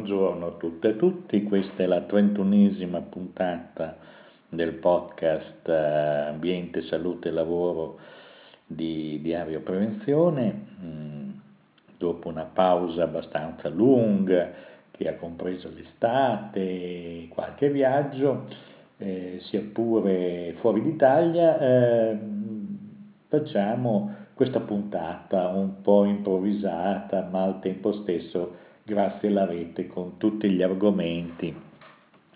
buongiorno a tutte e a tutti, questa è la trentunesima puntata del podcast eh, Ambiente, Salute e Lavoro di Diario Prevenzione, mm, dopo una pausa abbastanza lunga che ha compreso l'estate, qualche viaggio, eh, sia pure fuori d'Italia, eh, facciamo questa puntata un po' improvvisata ma al tempo stesso grazie alla rete con tutti gli argomenti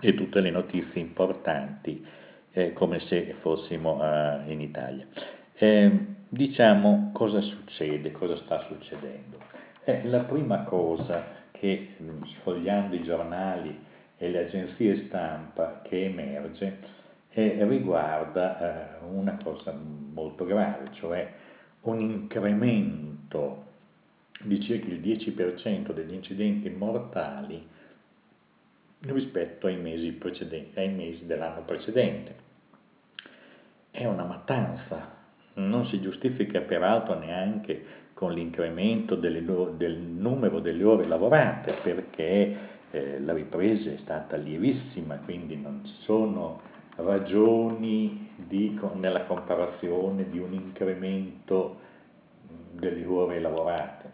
e tutte le notizie importanti eh, come se fossimo uh, in Italia. Eh, diciamo cosa succede, cosa sta succedendo. Eh, la prima cosa che sfogliando i giornali e le agenzie stampa che emerge eh, riguarda eh, una cosa molto grave, cioè un incremento di circa il 10% degli incidenti mortali rispetto ai mesi, ai mesi dell'anno precedente. È una mattanza, non si giustifica peraltro neanche con l'incremento delle, del numero delle ore lavorate perché eh, la ripresa è stata lievissima, quindi non ci sono ragioni di, nella comparazione di un incremento delle ore lavorate.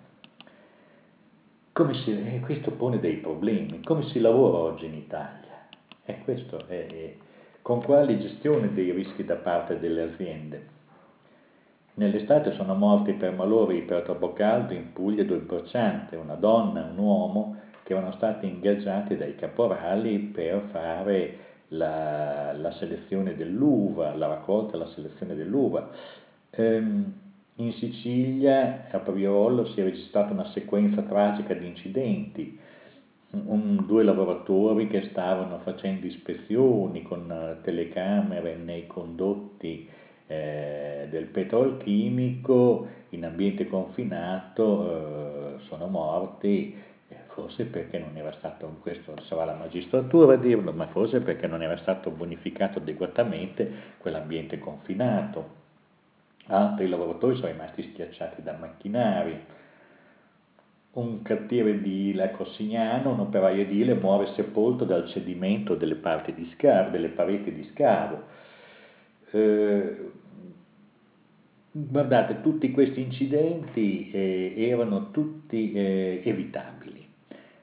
Si, eh, questo pone dei problemi. Come si lavora oggi in Italia? Eh, questo è, è, con quale gestione dei rischi da parte delle aziende? Nell'estate sono morti per malore per troppo caldo in Puglia due braccianti, una donna e un uomo che erano stati ingaggiati dai caporali per fare la, la selezione dell'uva, la raccolta e la selezione dell'uva. Ehm, in Sicilia, a Priolo, si è registrata una sequenza tragica di incidenti. Un, due lavoratori che stavano facendo ispezioni con eh, telecamere nei condotti eh, del petrolchimico in ambiente confinato eh, sono morti forse perché non era stato, questo sarà la magistratura a dirlo, ma forse perché non era stato bonificato adeguatamente quell'ambiente confinato. Altri lavoratori sono rimasti schiacciati da macchinari. Un cartiere di La Cossignano, un operaio edile, muore sepolto dal cedimento delle, scavo, delle pareti di scavo. Eh, guardate, tutti questi incidenti eh, erano tutti eh, evitabili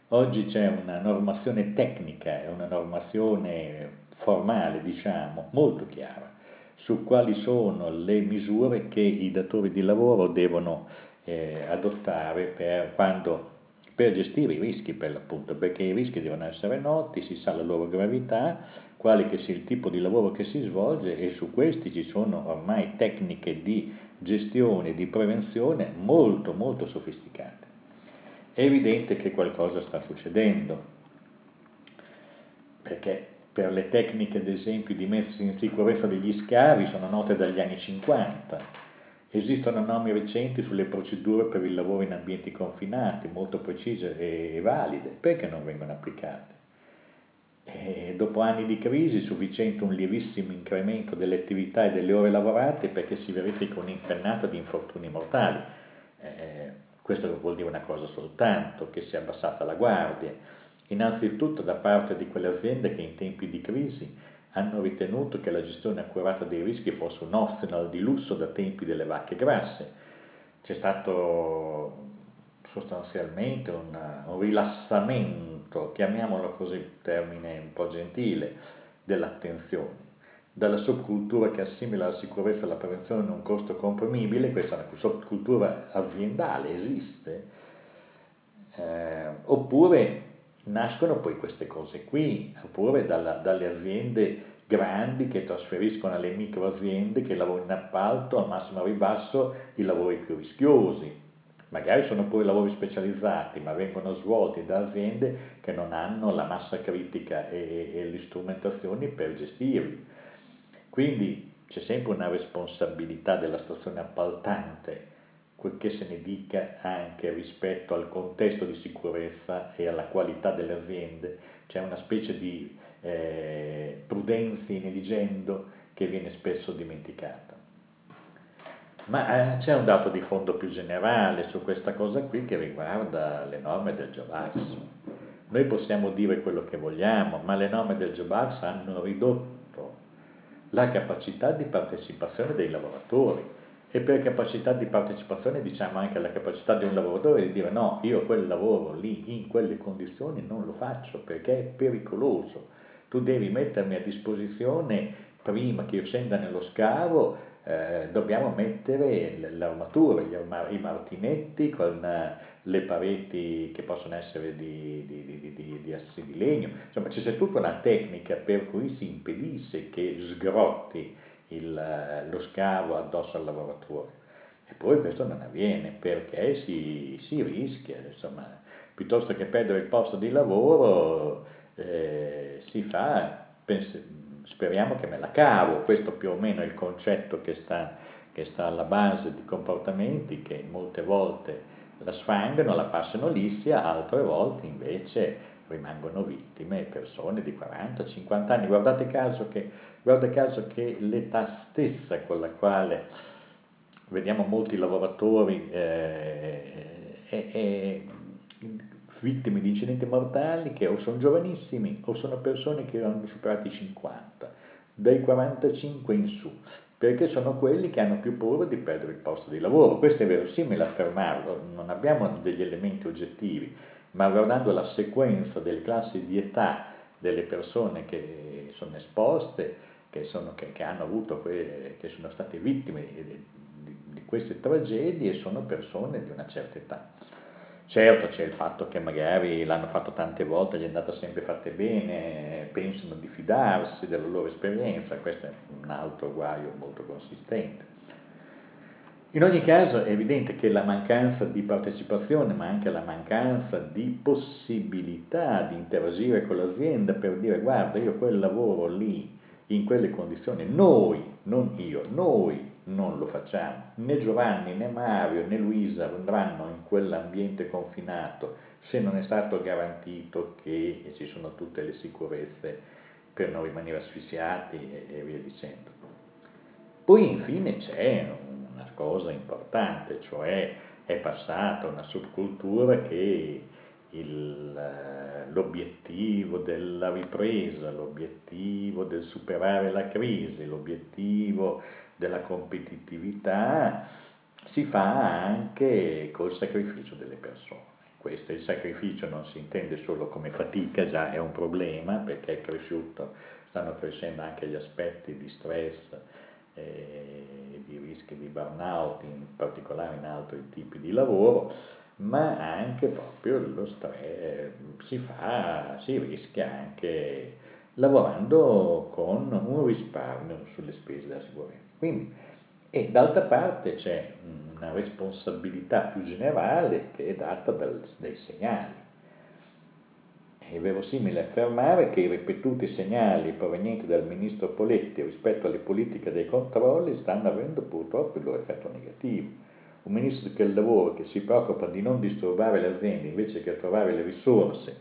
Oggi c'è una normazione tecnica una normazione formale, diciamo, molto chiara su quali sono le misure che i datori di lavoro devono eh, adottare per, quando, per, gestire i rischi, per l'appunto, perché i rischi devono essere noti, si sa la loro gravità, quale che sia il tipo di lavoro che si svolge e su questi ci sono ormai tecniche di gestione, di prevenzione molto molto sofisticate. È evidente che qualcosa sta succedendo, perché per le tecniche, ad esempio, di messa in sicurezza degli scavi sono note dagli anni 50. Esistono norme recenti sulle procedure per il lavoro in ambienti confinati, molto precise e valide, perché non vengono applicate? E dopo anni di crisi è sufficiente un lievissimo incremento delle attività e delle ore lavorate perché si verifica un'impennata di infortuni mortali. Eh, questo vuol dire una cosa soltanto, che si è abbassata la guardia, innanzitutto da parte di quelle aziende che in tempi di crisi hanno ritenuto che la gestione accurata dei rischi fosse un optional di lusso da tempi delle vacche grasse. C'è stato sostanzialmente un, un rilassamento, chiamiamolo così, termine un po' gentile, dell'attenzione dalla subcultura che assimila la sicurezza e la prevenzione a un costo comprimibile, questa è una subcultura aziendale, esiste, eh, oppure nascono poi queste cose qui, oppure dalla, dalle aziende grandi che trasferiscono alle micro aziende che lavorano in appalto al massimo ribasso i lavori più rischiosi. Magari sono pure lavori specializzati, ma vengono svolti da aziende che non hanno la massa critica e, e le strumentazioni per gestirli quindi c'è sempre una responsabilità della stazione appaltante, quel che se ne dica anche rispetto al contesto di sicurezza e alla qualità delle aziende, c'è una specie di eh, prudenza in eligendo che viene spesso dimenticata. Ma eh, c'è un dato di fondo più generale su questa cosa qui che riguarda le norme del Job noi possiamo dire quello che vogliamo, ma le norme del Job hanno ridotto la capacità di partecipazione dei lavoratori. E per capacità di partecipazione diciamo anche la capacità di un lavoratore di dire no, io quel lavoro lì, in quelle condizioni non lo faccio perché è pericoloso. Tu devi mettermi a disposizione prima che io scenda nello scavo eh, dobbiamo mettere l'armatura, i martinetti con eh, le pareti che possono essere di, di, di, di, di, di legno, insomma c'è tutta una tecnica per cui si impedisce che sgrotti il, eh, lo scavo addosso al lavoratore. E poi questo non avviene perché si, si rischia, insomma, piuttosto che perdere il posto di lavoro eh, si fa, pensa, speriamo che me la cavo, questo più o meno è il concetto che sta, che sta alla base di comportamenti che molte volte la sfangano, la passano liscia, altre volte invece rimangono vittime persone di 40-50 anni. Guardate caso che, guarda caso che l'età stessa con la quale vediamo molti lavoratori eh, è, è vittime di incidenti mortali che o sono giovanissimi o sono persone che hanno superato i 50, dai 45 in su, perché sono quelli che hanno più paura di perdere il posto di lavoro. Questo è verosimile affermarlo, non abbiamo degli elementi oggettivi, ma guardando la sequenza delle classi di età delle persone che sono esposte, che, sono, che, che hanno avuto, che sono state vittime di, di, di queste tragedie, sono persone di una certa età. Certo c'è il fatto che magari l'hanno fatto tante volte, gli è andata sempre fatta bene, pensano di fidarsi della loro esperienza, questo è un altro guaio molto consistente. In ogni caso è evidente che la mancanza di partecipazione, ma anche la mancanza di possibilità di interagire con l'azienda per dire guarda io quel lavoro lì, in quelle condizioni, noi, non io, noi non lo facciamo. Né Giovanni, né Mario, né Luisa andranno in quell'ambiente confinato se non è stato garantito che ci sono tutte le sicurezze per non rimanere asfissiati e, via dicendo. Poi infine c'è una cosa importante, cioè è passata una subcultura che il, l'obiettivo della ripresa, l'obiettivo del superare la crisi, l'obiettivo della competitività si fa anche col sacrificio delle persone. Questo il sacrificio non si intende solo come fatica, già è un problema perché è cresciuto, stanno crescendo anche gli aspetti di stress e di rischi di burnout, in particolare in altri tipi di lavoro, ma anche proprio lo stress si fa, si rischia anche lavorando con un risparmio sulle spese della sicurezza. Quindi, e d'altra parte c'è una responsabilità più generale che è data dal, dai segnali. È verosimile affermare che i ripetuti segnali provenienti dal ministro Poletti rispetto alle politiche dei controlli stanno avendo purtroppo il loro effetto negativo. Un ministro del lavoro che si preoccupa di non disturbare le aziende invece che trovare le risorse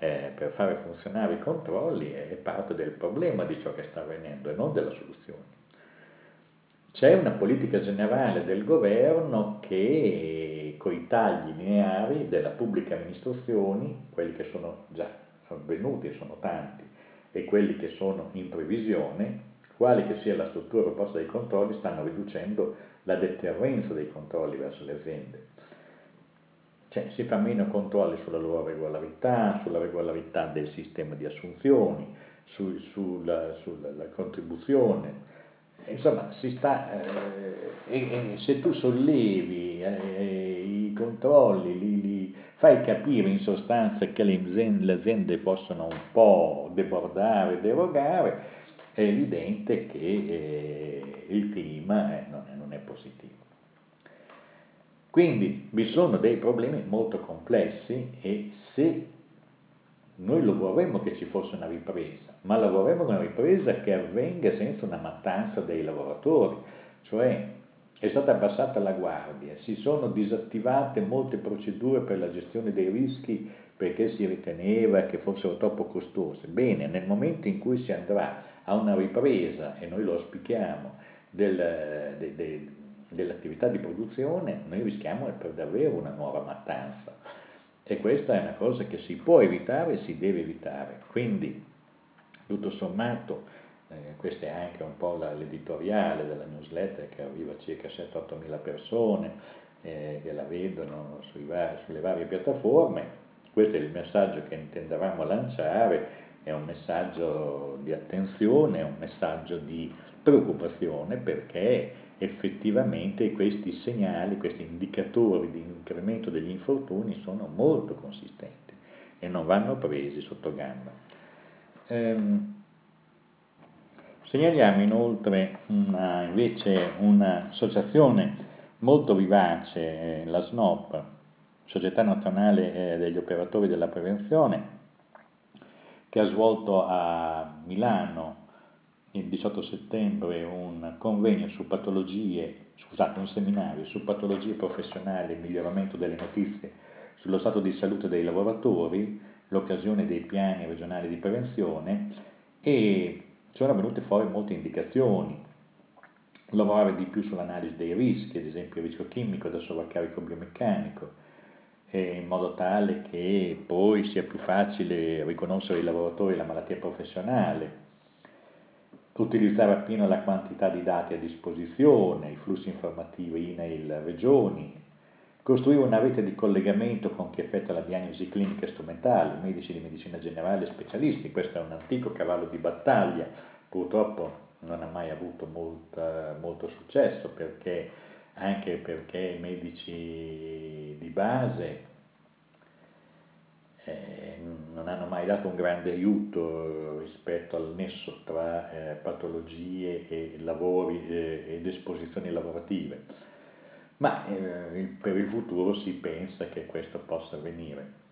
eh, per fare funzionare i controlli è parte del problema di ciò che sta avvenendo e non della soluzione. C'è una politica generale del governo che con i tagli lineari della pubblica amministrazione, quelli che sono già avvenuti, sono tanti, e quelli che sono in previsione, quale che sia la struttura proposta dei controlli, stanno riducendo la deterrenza dei controlli verso le aziende. Cioè si fa meno controlli sulla loro regolarità, sulla regolarità del sistema di assunzioni, su, sulla, sulla contribuzione, insomma, sta, eh, se tu sollevi eh, i controlli, li, li, fai capire in sostanza che le aziende possono un po' debordare, derogare, è evidente che eh, il clima non è, non è positivo. Quindi vi sono dei problemi molto complessi e se noi lo vorremmo che ci fosse una ripresa, ma la vorremmo una ripresa che avvenga senza una mattanza dei lavoratori, cioè è stata abbassata la guardia, si sono disattivate molte procedure per la gestione dei rischi perché si riteneva che fossero troppo costose. Bene, nel momento in cui si andrà a una ripresa, e noi lo auspichiamo, del, de, de, dell'attività di produzione, noi rischiamo per davvero una nuova mattanza E questa è una cosa che si può evitare e si deve evitare. Quindi, tutto sommato, eh, questa è anche un po' l'editoriale della newsletter che arriva a circa 7-8 mila persone eh, che la vedono vari, sulle varie piattaforme. Questo è il messaggio che intendevamo lanciare, è un messaggio di attenzione, è un messaggio di preoccupazione perché effettivamente questi segnali, questi indicatori di incremento degli infortuni sono molto consistenti e non vanno presi sotto gamba. Ehm, segnaliamo inoltre una, invece un'associazione molto vivace, eh, la SNOP, Società Nazionale eh, degli Operatori della Prevenzione, che ha svolto a Milano il 18 settembre un su scusate, un seminario su patologie professionali e miglioramento delle notizie sullo stato di salute dei lavoratori, l'occasione dei piani regionali di prevenzione e sono venute fuori molte indicazioni. Lavorare di più sull'analisi dei rischi, ad esempio il rischio chimico da sovraccarico biomeccanico, in modo tale che poi sia più facile riconoscere i lavoratori la malattia professionale, utilizzare appieno la quantità di dati a disposizione, i flussi informativi INAIL regioni, costruire una rete di collegamento con chi effettua la diagnosi clinica strumentale, medici di medicina generale e specialisti, questo è un antico cavallo di battaglia, purtroppo non ha mai avuto molta, molto successo perché, anche perché i medici di base eh, non hanno mai dato un grande aiuto rispetto al nesso tra eh, patologie e lavori eh, ed esposizioni lavorative, ma eh, per il futuro si pensa che questo possa avvenire.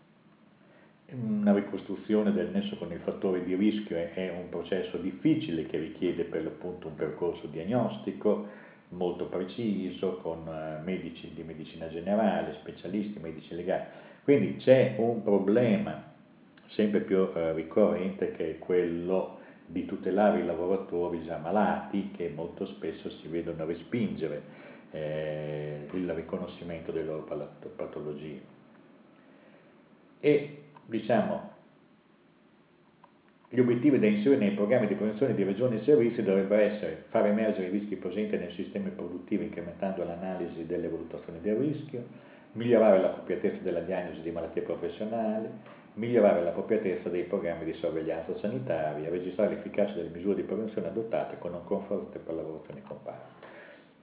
Una ricostruzione del nesso con il fattore di rischio è, un processo difficile che richiede per l'appunto un percorso diagnostico molto preciso con eh, medici di medicina generale, specialisti, medici legali quindi c'è un problema sempre più eh, ricorrente che è quello di tutelare i lavoratori già malati che molto spesso si vedono respingere eh, il riconoscimento delle loro patologie. E diciamo, gli obiettivi da inserire nei programmi di prevenzione di regioni e servizi dovrebbero essere far emergere i rischi presenti nel sistema produttivo incrementando l'analisi delle valutazioni del rischio, migliorare l'appropriatezza della diagnosi di malattie professionali, migliorare l'appropriatezza dei programmi di sorveglianza sanitaria, registrare l'efficacia delle misure di prevenzione adottate con un confronto per lavorazioni comparate.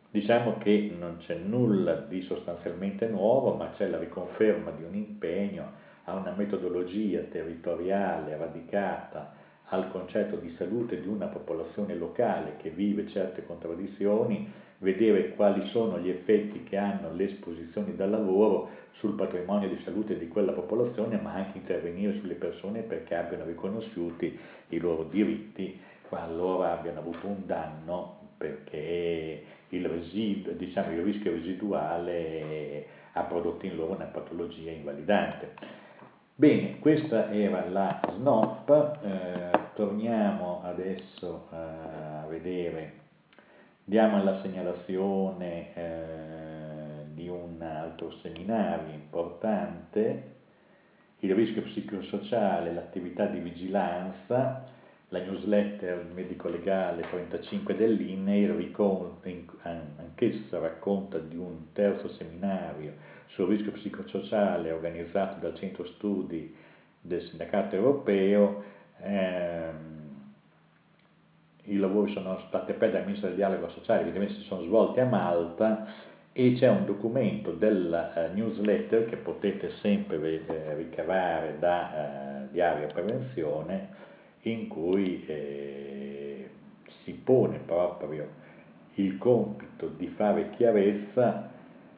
Diciamo che non c'è nulla di sostanzialmente nuovo, ma c'è la riconferma di un impegno a una metodologia territoriale radicata al concetto di salute di una popolazione locale che vive certe contraddizioni vedere quali sono gli effetti che hanno le esposizioni dal lavoro sul patrimonio di salute di quella popolazione, ma anche intervenire sulle persone perché abbiano riconosciuti i loro diritti qualora abbiano avuto un danno perché il, residuo, diciamo, il rischio residuale ha prodotto in loro una patologia invalidante. Bene, questa era la SNOP, eh, torniamo adesso a vedere Diamo la segnalazione eh, di un altro seminario importante, il rischio psicosociale, l'attività di vigilanza, la newsletter medico-legale 35 dell'INEI, anch'essa racconta di un terzo seminario sul rischio psicosociale organizzato dal Centro Studi del Sindacato Europeo. Ehm, i lavori sono stati aperti dal Ministro del Dialogo Sociale, evidentemente si sono svolti a Malta e c'è un documento della uh, newsletter che potete sempre eh, ricavare da uh, Diario Prevenzione in cui eh, si pone proprio il compito di fare chiarezza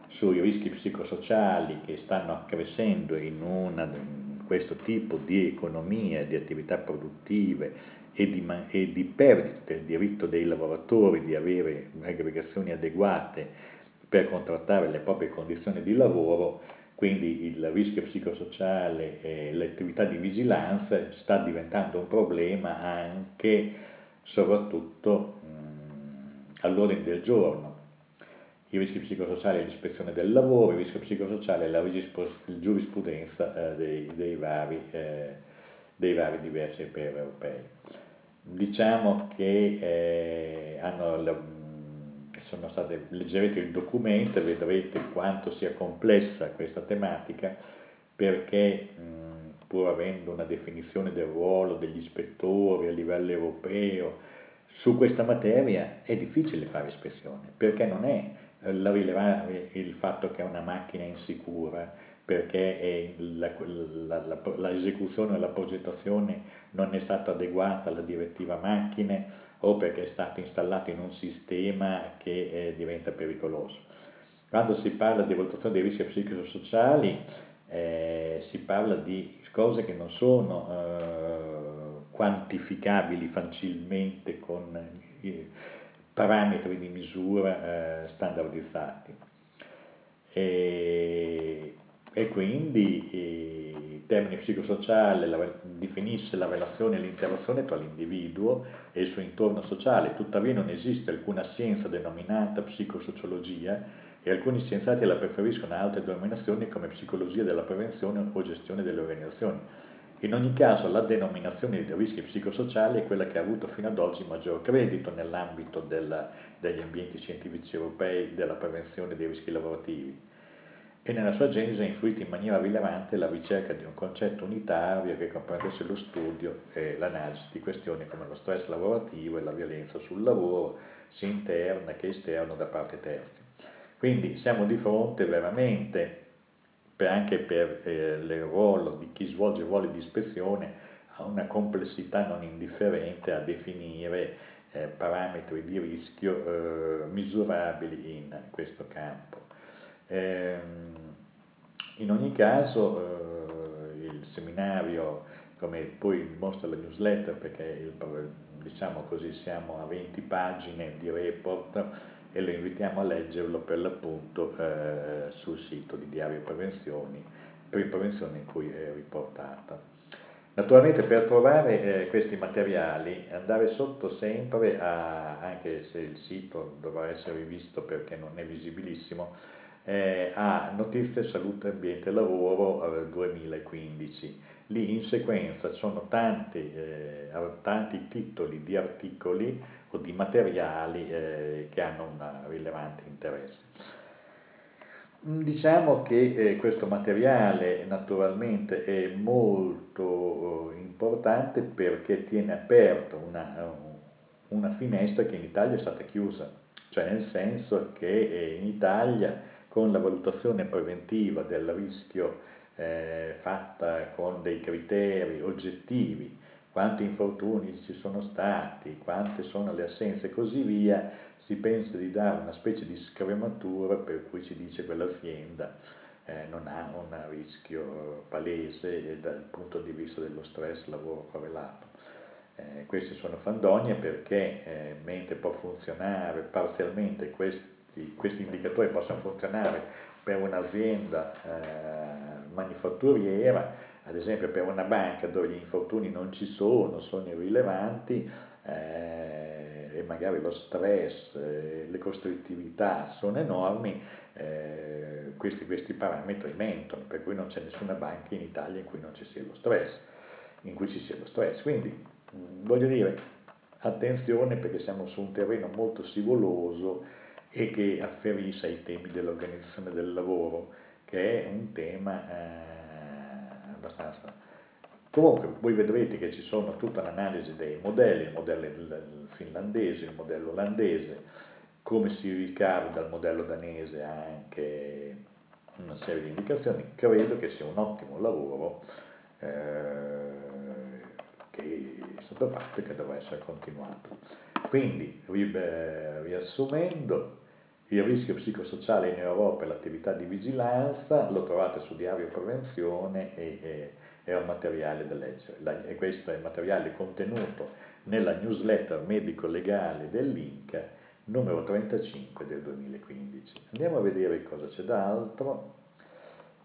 sui rischi psicosociali che stanno accrescendo in, una, in questo tipo di economia, di attività produttive e di, e di perdita del diritto dei lavoratori di avere aggregazioni adeguate per contrattare le proprie condizioni di lavoro, quindi il rischio psicosociale e l'attività di vigilanza sta diventando un problema anche soprattutto mh, all'ordine del giorno. i rischi psicosociali e l'ispezione del lavoro, il rischio psicosociale e la giurisprudenza eh, dei, dei, vari, eh, dei, vari, diversi europei. Diciamo che eh, hanno la, sono state, leggerete il documento e vedrete quanto sia complessa questa tematica perché mh, pur avendo una definizione del ruolo degli ispettori a livello europeo su questa materia è difficile fare ispezione perché non è la rilevare il fatto che è una macchina insicura, perché l'esecuzione e la progettazione non è stata adeguata alla direttiva macchine o perché è stato installato in un sistema che eh, diventa pericoloso. Quando si parla di valutazione dei rischi psicosociali eh, si parla di cose che non sono eh, quantificabili facilmente con eh, parametri di misura eh, standardizzati. E, e quindi i termini psicosociali la, definisce la relazione e l'interazione tra l'individuo e il suo intorno sociale, tuttavia non esiste alcuna scienza denominata psicosociologia e alcuni scienziati la preferiscono a altre denominazioni come psicologia della prevenzione o gestione delle organizzazioni. In ogni caso la denominazione di rischi psicosociali è quella che ha avuto fino ad oggi maggior credito nell'ambito del, degli ambienti scientifici europei della prevenzione dei rischi lavorativi e nella sua genesi ha influito in maniera rilevante la ricerca di un concetto unitario che comprendesse lo studio e l'analisi di questioni come lo stress lavorativo e la violenza sul lavoro, sia interna che esterna da parte terzi. Quindi siamo di fronte veramente per anche per eh, il ruolo di chi svolge ruoli di ispezione ha una complessità non indifferente a definire eh, parametri di rischio eh, misurabili in questo campo. Ehm, in ogni caso eh, il seminario, come poi mostra la newsletter, perché il, diciamo così siamo a 20 pagine di report, e lo invitiamo a leggerlo per l'appunto eh, sul sito di Diario Prevenzioni, per prevenzione in cui è riportata. Naturalmente per trovare eh, questi materiali andare sotto sempre a, anche se il sito dovrà essere rivisto perché non è visibilissimo, eh, a Notizie Salute Ambiente e Lavoro eh, 2015. Lì in sequenza sono tanti, eh, tanti titoli di articoli o di materiali eh, che hanno un rilevante interesse. Mm, diciamo che eh, questo materiale naturalmente è molto eh, importante perché tiene aperto una, una, finestra che in Italia è stata chiusa, cioè nel senso che eh, in Italia con la valutazione preventiva del rischio eh, fatta con dei criteri oggettivi quanti infortuni ci sono stati, quante sono le assenze e così via, si pensa di dare una specie di scrematura per cui si dice quell'azienda eh, non ha un rischio palese dal punto di vista dello stress lavoro correlato. Eh, queste sono fandonie perché eh, mentre può funzionare parzialmente questi, questi indicatori possono funzionare per un'azienda eh, manifatturiera, ad esempio per una banca dove gli infortuni non ci sono, sono irrilevanti eh, e magari lo stress, eh, le costrittività sono enormi, eh, questi, questi, parametri mentono, per cui non c'è nessuna banca in Italia in cui non ci sia lo stress, in cui ci sia lo stress. Quindi mh, voglio dire, attenzione perché siamo su un terreno molto scivoloso e che afferisce ai temi dell'organizzazione del lavoro, che è un tema eh, abbastanza. Comunque voi vedrete che ci sono tutta l'analisi dei modelli, il modello finlandese, il modello olandese, come si ricava dal modello danese anche una serie di indicazioni, credo che sia un ottimo lavoro eh, che è stato fatto e che dovrà essere continuato. Quindi, riassumendo, il rischio psicosociale in Europa e l'attività di vigilanza lo trovate su Diario Prevenzione e, e è un materiale da leggere. E questo è il materiale contenuto nella newsletter medico-legale dell'Inca numero 35 del 2015. Andiamo a vedere cosa c'è d'altro.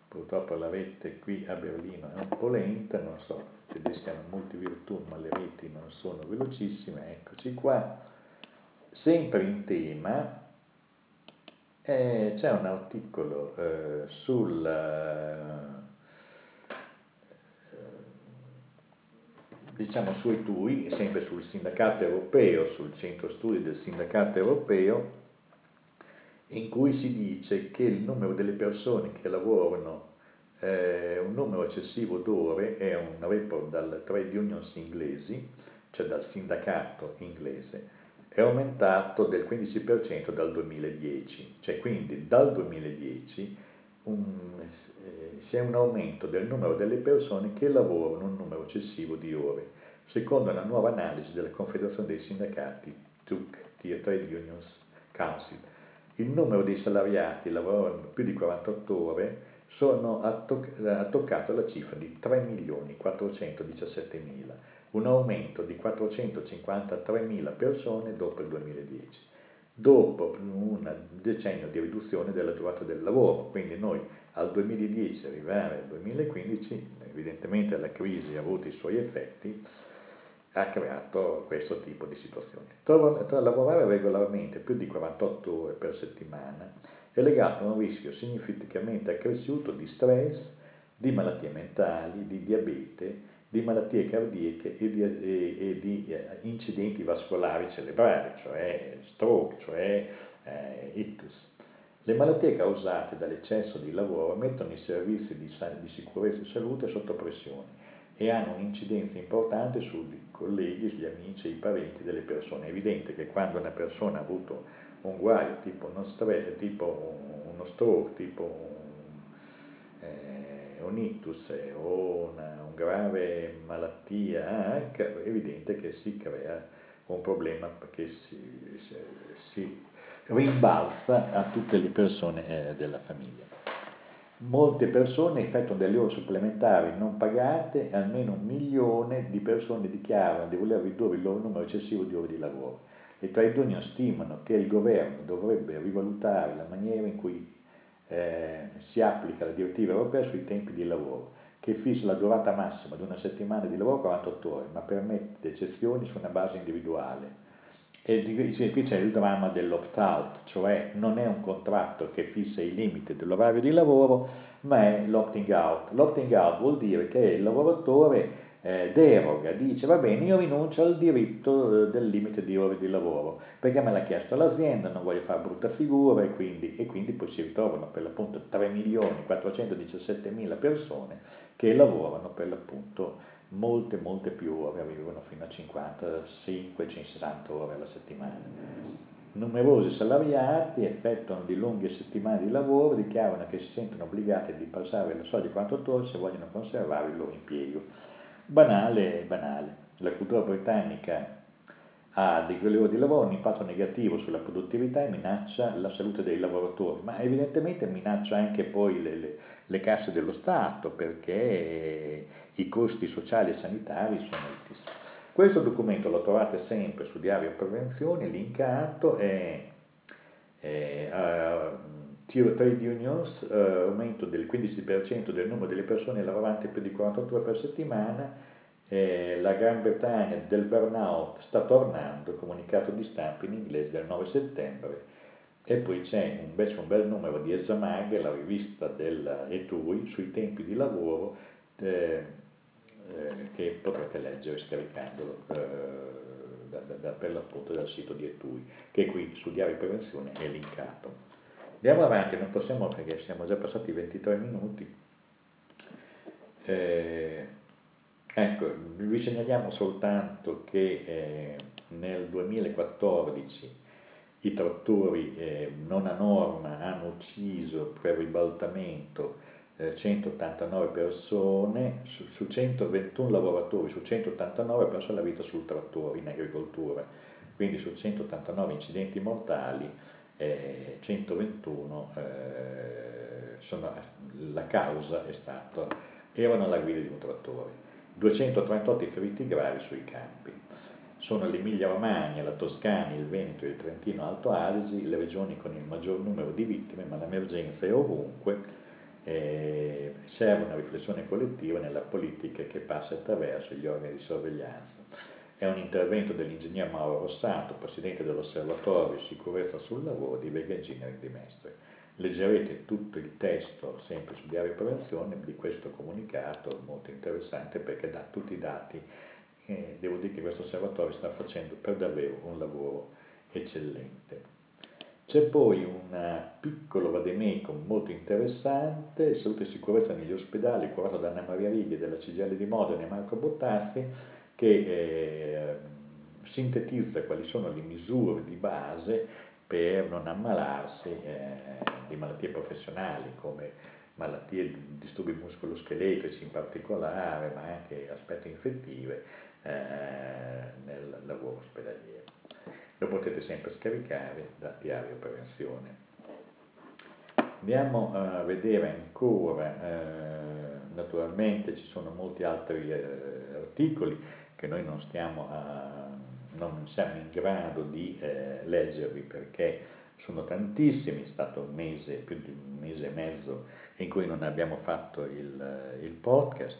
Purtroppo la rete qui a Berlino è un po' lenta, non so, i tedeschi hanno molti virtù, ma le reti non sono velocissime. Eccoci qua. Sempre in tema Eh, c'è un articolo eh, sul, eh, diciamo sui TUI, sempre sul sindacato europeo, sul centro studi del sindacato europeo, in cui si dice che il numero delle persone che lavorano eh, un numero eccessivo d'ore, è un report dal trade unions inglesi, cioè dal sindacato inglese, è aumentato del 15% dal 2010, cioè quindi dal 2010 un, eh, c'è un aumento del numero delle persone che lavorano un numero eccessivo di ore, secondo una nuova analisi della Confederazione dei Sindacati TUC, Trade Unions Council. Il numero dei salariati che lavorano più di 48 ore sono, ha, toccato la cifra di 3.417.000 un aumento di 453.000 persone dopo il 2010, dopo un decennio di riduzione della durata del lavoro, quindi noi al 2010 arrivare al 2015, evidentemente la crisi ha avuto i suoi effetti, ha creato questo tipo di situazione. Tra lavorare regolarmente più di 48 ore per settimana è legato a un rischio significativamente accresciuto di stress, di malattie mentali, di diabete, di malattie cardiache e di, e, e di eh, incidenti vascolari cerebrali, cioè stroke, cioè eh, ictus. Le malattie causate dall'eccesso di lavoro mettono i servizi di, di sicurezza e salute sotto pressione e hanno un'incidenza importante sui colleghi, gli amici e i parenti delle persone. È evidente che quando una persona ha avuto un guaio tipo uno, stress, tipo uno stroke, tipo un, eh, un ictus o una, grave malattia, è evidente che si crea un problema che si, si, rimbalza a tutte le persone eh, della famiglia. Molte persone effettuano delle ore supplementari non pagate e almeno un milione di persone dichiarano di voler ridurre il loro numero eccessivo di ore di lavoro. Le trade stimano che il governo dovrebbe rivalutare la maniera in cui eh, si applica la direttiva europea sui tempi di lavoro che fissa la durata massima di una settimana di lavoro 48 ore, ma permette eccezioni su una base individuale. E qui c'è il dramma dell'opt-out, cioè non è un contratto che fissa i limiti dell'orario di lavoro, ma è l'opting out. L'opting out vuol dire che il lavoratore eh, deroga, dice va bene, io rinuncio al diritto eh, del limite di ore di lavoro, perché me l'ha chiesto l'azienda, non voglio fare brutta figura e quindi, e quindi poi si ritrovano per l'appunto 3 milioni 417 mila persone che lavorano per l'appunto molte molte più ore, arrivano fino a 55-60 ore alla settimana. Numerosi salariati effettuano di lunghe settimane di lavoro, dichiarano che si sentono obbligati di passare la soglia 48 ore se vogliono conservare il loro impiego banale, banale. La cultura britannica ha dei ore di lavoro un impatto negativo sulla produttività e minaccia la salute dei lavoratori, ma evidentemente minaccia anche poi le, le, le casse dello Stato perché i costi sociali e sanitari sono altissimi. Questo documento lo trovate sempre su Diario Prevenzione, linkato, è, è uh, Trade Unions, uh, aumento del 15% del numero delle persone lavoranti più di 48 ore per settimana, eh, la Gran Bretagna del burnout sta tornando, comunicato di stampa in inglese del 9 settembre, e poi c'è invece un bel numero di Esamag, la rivista dell'Etui, sui tempi di lavoro, eh, eh, che potrete leggere scaricandolo eh, da, da, per l'appunto dal sito di Etui, che qui su Diario Prevenzione è linkato. Andiamo avanti, non possiamo perché siamo già passati 23 minuti. Eh, ecco, vi segnaliamo soltanto che eh, nel 2014 i trattori eh, non a norma hanno ucciso per ribaltamento eh, 189 persone, su, su, 121 lavoratori, su 189 hanno perso la vita sul trattore in agricoltura, quindi su 189 incidenti mortali 121 eh, sono, la causa è stata, erano alla guida di un trattore, 238 feriti gravi sui campi. Sono l'Emilia Romagna, la Toscana, il Veneto e il Trentino Alto Adige le regioni con il maggior numero di vittime, ma l'emergenza è ovunque. Eh, serve una riflessione collettiva nella politica che passa attraverso gli organi di sorveglianza è un intervento dell'ingegner Mauro Rossato, presidente dell'Osservatorio Sicurezza sul Lavoro di Vega Engineering di Mestre. Leggerete tutto il testo, sempre su Diario Prevenzione, di questo comunicato molto interessante perché dà tutti i dati. Eh, devo dire che questo osservatorio sta facendo per davvero un lavoro eccellente. C'è poi un piccolo vademecum molto interessante, Salute e Sicurezza negli ospedali, curato da Anna Maria Righi della CGL di Modena e Marco Bottazzi, che eh, sintetizza quali sono le misure di base per non ammalarsi eh, di malattie professionali come malattie di disturbi muscoloscheletrici in particolare, ma anche aspetti infettive eh, nel lavoro ospedaliero lo potete sempre scaricare da Diario Prevenzione. Andiamo a vedere ancora, eh, naturalmente ci sono molti altri eh, articoli che noi non, a, non siamo in grado di eh, leggervi perché sono tantissimi, è stato un mese, più di un mese e mezzo in cui non abbiamo fatto il, il podcast,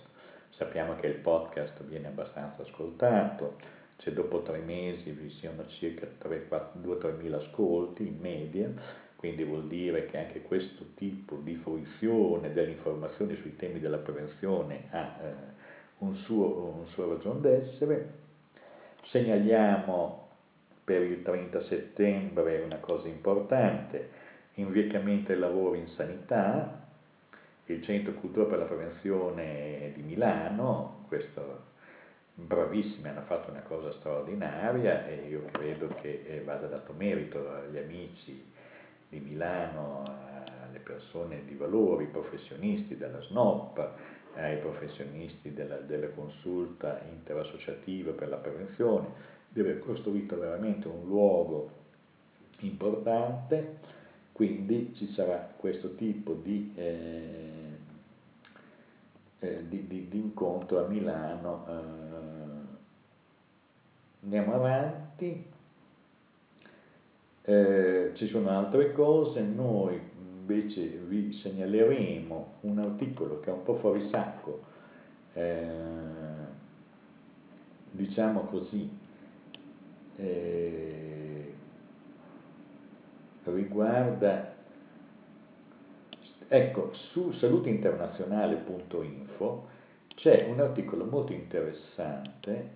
sappiamo che il podcast viene abbastanza ascoltato, se dopo tre mesi vi siano circa 2-3 mila ascolti in media, quindi vuol dire che anche questo tipo di fruizione delle informazioni sui temi della prevenzione ha eh, un, suo, un suo ragion d'essere. Segnaliamo per il 30 settembre una cosa importante, invecchiamento del lavoro in sanità, il Centro Cultura per la Prevenzione di Milano, questo bravissimi, hanno fatto una cosa straordinaria e io credo che eh, vada dato merito agli amici di Milano, alle persone di valore, i professionisti della SNOP, ai professionisti della, della consulta interassociativa per la prevenzione, di aver costruito veramente un luogo importante, quindi ci sarà questo tipo di... Eh, eh, di, di, di, incontro a Milano. Eh, andiamo avanti. Eh, ci sono altre cose, noi invece vi segnaleremo un articolo che è un po' fuori sacco, eh, diciamo così, eh, riguarda Ecco, su saluteinternazionale.info c'è un articolo molto interessante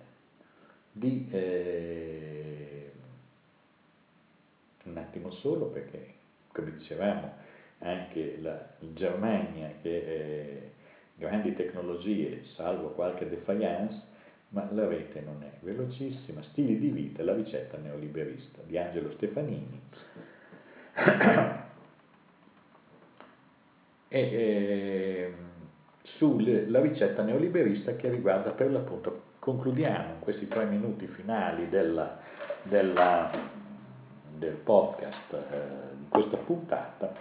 di... Eh, un attimo solo perché, come dicevamo, anche la Germania che è grandi tecnologie, salvo qualche defiance, ma la rete non è velocissima. Stili di vita, la ricetta neoliberista. Di Angelo Stefanini. E eh, sulla ricetta neoliberista che riguarda per l'appunto, concludiamo questi tre minuti finali della, della, del podcast eh, di questa puntata,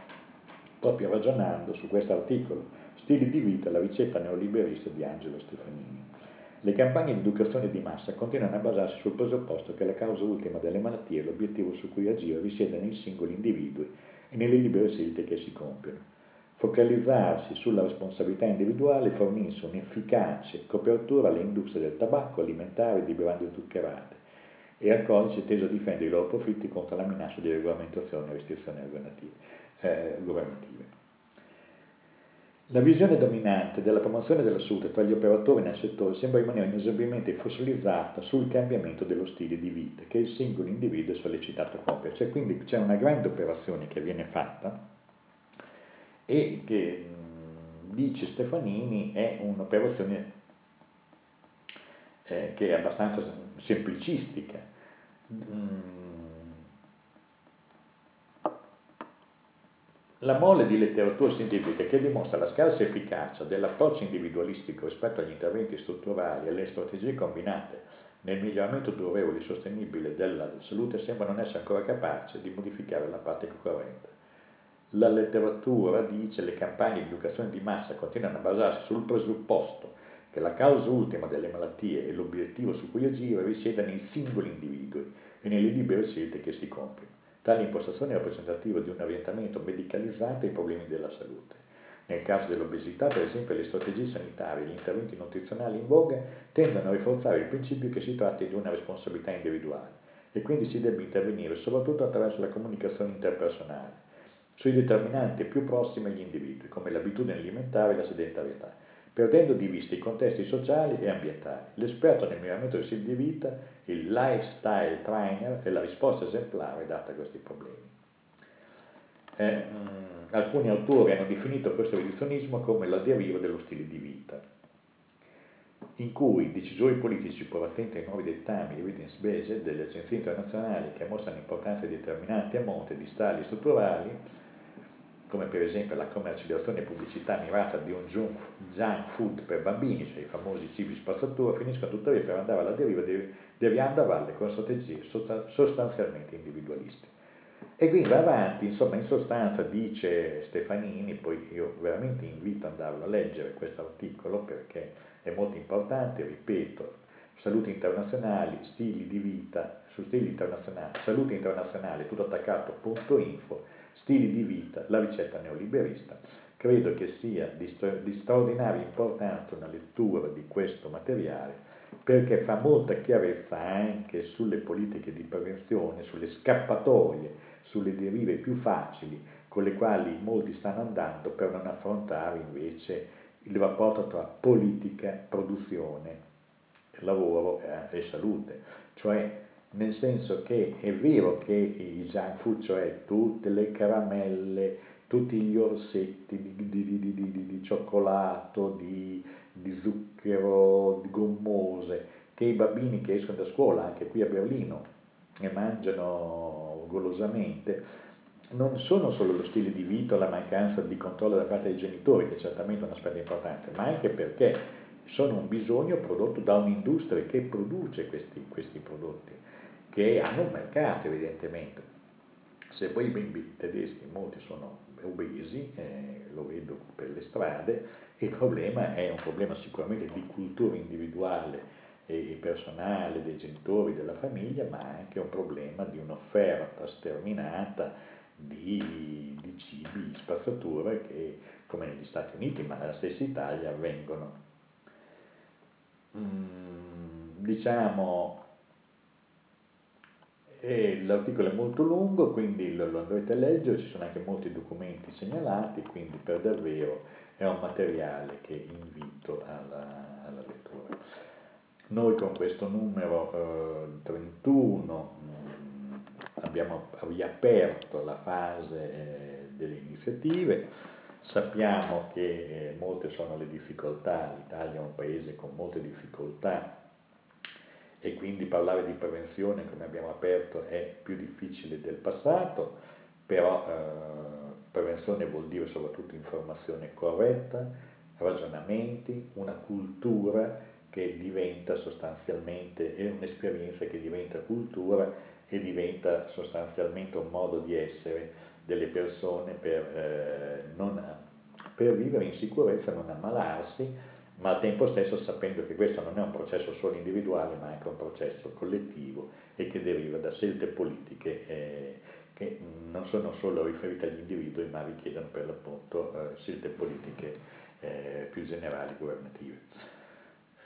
proprio ragionando su questo articolo, Stili di vita, la ricetta neoliberista di Angelo Stefanini. Le campagne di educazione di massa continuano a basarsi sul presupposto che la causa ultima delle malattie e l'obiettivo su cui agire risiede nei singoli individui e nelle libere scelte che si compiono. Focalizzarsi sulla responsabilità individuale fornisce un'efficace copertura alle industrie del tabacco, alimentare e di bevande zuccherate e al codice teso a difendere i loro profitti contro la minaccia di regolamentazione e restrizioni eh, governative. La visione dominante della promozione della salute tra gli operatori nel settore sembra rimanere inesorabilmente fossilizzata sul cambiamento dello stile di vita che il singolo individuo è sollecitato a compiere. Cioè, quindi c'è una grande operazione che viene fatta e che dice Stefanini è un'operazione eh, che è abbastanza semplicistica. La mole di letteratura scientifica che dimostra la scarsa efficacia dell'approccio individualistico rispetto agli interventi strutturali e alle strategie combinate nel miglioramento durevole e sostenibile della salute sembra non essere ancora capace di modificare la pratica corrente. La letteratura dice che le campagne di educazione di massa continuano a basarsi sul presupposto che la causa ultima delle malattie e l'obiettivo su cui agire risieda nei singoli individui e nelle libere scelte che si compiono. Tale impostazione è rappresentativa di un orientamento medicalizzato ai problemi della salute. Nel caso dell'obesità, per esempio, le strategie sanitarie e gli interventi nutrizionali in voga tendono a rinforzare il principio che si tratti di una responsabilità individuale e quindi si debba intervenire soprattutto attraverso la comunicazione interpersonale sui determinanti più prossimi agli individui, come l'abitudine alimentare e la sedentarietà, perdendo di vista i contesti sociali e ambientali. L'esperto nel miglioramento del stile di vita, il lifestyle trainer, è la risposta esemplare data a questi problemi. Eh, mh, mm, alcuni autori hanno definito questo riduzionismo come la deriva dello stile di vita, in cui decisori politici, pur attenti ai nuovi dettami evidence-based delle agenzie internazionali che mostrano importanza determinanti a monte di stali strutturali, come per esempio la commercializzazione e pubblicità mirata di un junk, food per bambini, cioè i famosi cibi spazzatura, finiscono tuttavia per andare alla deriva deviando a valle con strategie sostanzialmente individualiste. E qui va avanti, insomma, in sostanza dice Stefanini, poi io veramente invito ad andarlo a leggere questo articolo perché è molto importante, ripeto, salute internazionali, stili di vita, su stili internazionali, salute internazionale, tutto attaccato, punto info, stili di vita, la ricetta neoliberista. Credo che sia di, di straordinaria importanza una lettura di questo materiale perché fa molta chiarezza anche sulle politiche di prevenzione, sulle scappatoie sulle derive più facili con le quali molti stanno andando per non affrontare invece il rapporto tra politica, produzione, lavoro e salute. Cioè, nel senso che è vero che i junk food, cioè tutte le caramelle, tutti gli orsetti di, di, di, di cioccolato, di, zucchero, di gommose, che i bambini che escono da scuola, anche qui a Berlino, e mangiano golosamente, non sono solo lo stile di vita o la mancanza di controllo da parte dei genitori, che è certamente un aspetto importante, ma anche perché sono un bisogno prodotto da un'industria che produce questi, questi prodotti, che hanno un mercato evidentemente. Se poi i bimbi tedeschi, molti sono obesi, eh, lo vedo per le strade, il problema è un problema sicuramente di cultura individuale e personale dei genitori, della famiglia, ma anche un problema di un'offerta sterminata di, di cibi, di spazzatura che, come negli Stati Uniti, ma nella stessa Italia, avvengono. Mm, diciamo, l'articolo è molto lungo, quindi lo, lo andrete a leggere, ci sono anche molti documenti segnalati, quindi per davvero è un materiale che invito alla, alla lettura. Noi con questo numero eh, 31 mh, mm, abbiamo riaperto la fase eh, delle iniziative, sappiamo che eh, molte sono le difficoltà, l'Italia è un paese con molte difficoltà e quindi parlare di prevenzione come abbiamo aperto è più difficile del passato, però eh, prevenzione vuol dire soprattutto informazione corretta, ragionamenti, una cultura che diventa sostanzialmente, è un'esperienza che diventa cultura e diventa sostanzialmente un modo di essere delle persone per, eh, non, per vivere in sicurezza, non ammalarsi, ma al tempo stesso sapendo che questo non è un processo solo individuale, ma anche un processo collettivo e che deriva da scelte politiche eh, che non sono solo riferite agli individui, ma richiedono per l'appunto eh, scelte politiche eh, più generali governative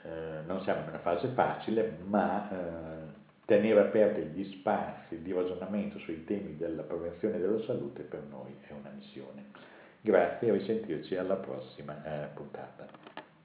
eh, non siamo in una fase facile, ma eh, tenere aperti gli spazi di ragionamento sui temi della prevenzione della salute per noi è una missione. Grazie e risentirci alla prossima eh, puntata.